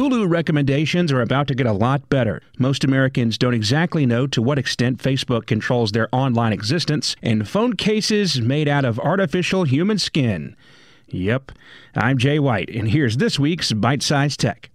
Hulu recommendations are about to get a lot better. Most Americans don't exactly know to what extent Facebook controls their online existence, and phone cases made out of artificial human skin. Yep, I'm Jay White, and here's this week's Bite Size Tech.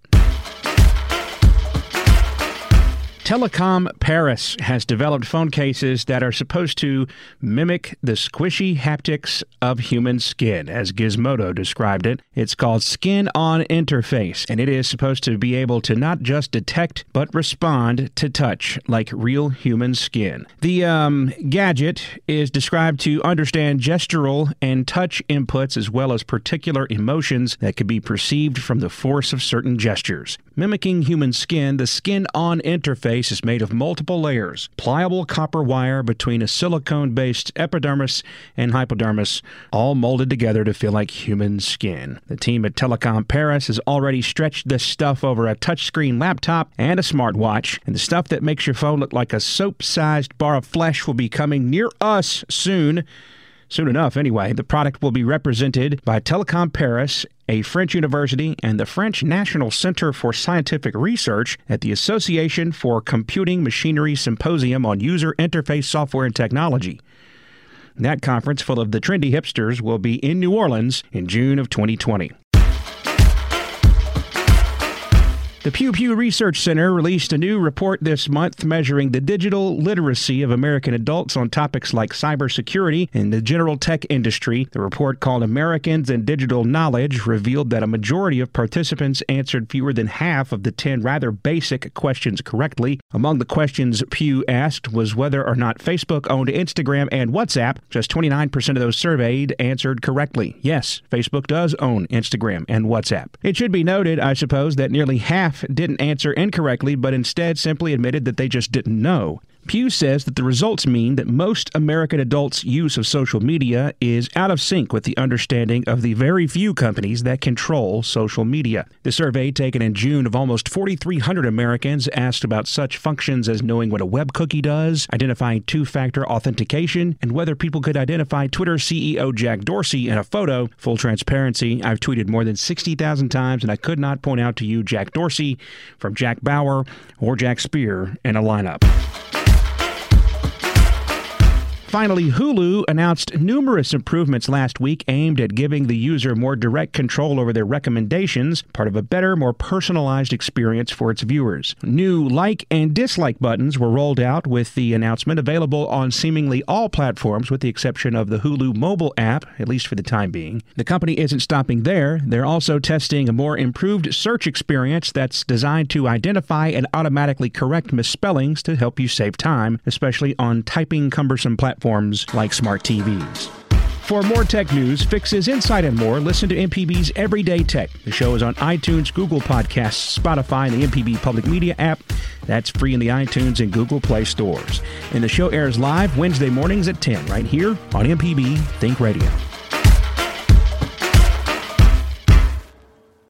Telecom Paris has developed phone cases that are supposed to mimic the squishy haptics of human skin, as Gizmodo described it. It's called Skin on Interface, and it is supposed to be able to not just detect but respond to touch like real human skin. The um, gadget is described to understand gestural and touch inputs as well as particular emotions that could be perceived from the force of certain gestures. Mimicking human skin, the Skin on Interface is made of multiple layers, pliable copper wire between a silicone based epidermis and hypodermis, all molded together to feel like human skin. The team at Telecom Paris has already stretched this stuff over a touchscreen laptop and a smartwatch, and the stuff that makes your phone look like a soap sized bar of flesh will be coming near us soon. Soon enough, anyway, the product will be represented by Telecom Paris, a French university, and the French National Center for Scientific Research at the Association for Computing Machinery Symposium on User Interface Software and Technology. That conference, full of the trendy hipsters, will be in New Orleans in June of 2020. The Pew Pew Research Center released a new report this month measuring the digital literacy of American adults on topics like cybersecurity and the general tech industry. The report called Americans and Digital Knowledge revealed that a majority of participants answered fewer than half of the 10 rather basic questions correctly. Among the questions Pew asked was whether or not Facebook owned Instagram and WhatsApp. Just 29% of those surveyed answered correctly. Yes, Facebook does own Instagram and WhatsApp. It should be noted, I suppose, that nearly half didn't answer incorrectly, but instead simply admitted that they just didn't know. Pew says that the results mean that most American adults' use of social media is out of sync with the understanding of the very few companies that control social media. The survey, taken in June of almost 4,300 Americans, asked about such functions as knowing what a web cookie does, identifying two factor authentication, and whether people could identify Twitter CEO Jack Dorsey in a photo. Full transparency, I've tweeted more than 60,000 times, and I could not point out to you Jack Dorsey from Jack Bauer or Jack Spear in a lineup. Finally, Hulu announced numerous improvements last week aimed at giving the user more direct control over their recommendations, part of a better, more personalized experience for its viewers. New like and dislike buttons were rolled out with the announcement available on seemingly all platforms with the exception of the Hulu mobile app, at least for the time being. The company isn't stopping there. They're also testing a more improved search experience that's designed to identify and automatically correct misspellings to help you save time, especially on typing cumbersome platforms platforms like smart TVs. For more tech news, fixes, insight, and more, listen to MPB's Everyday Tech. The show is on iTunes, Google Podcasts, Spotify, and the MPB Public Media app. That's free in the iTunes and Google Play stores. And the show airs live Wednesday mornings at 10 right here on MPB Think Radio.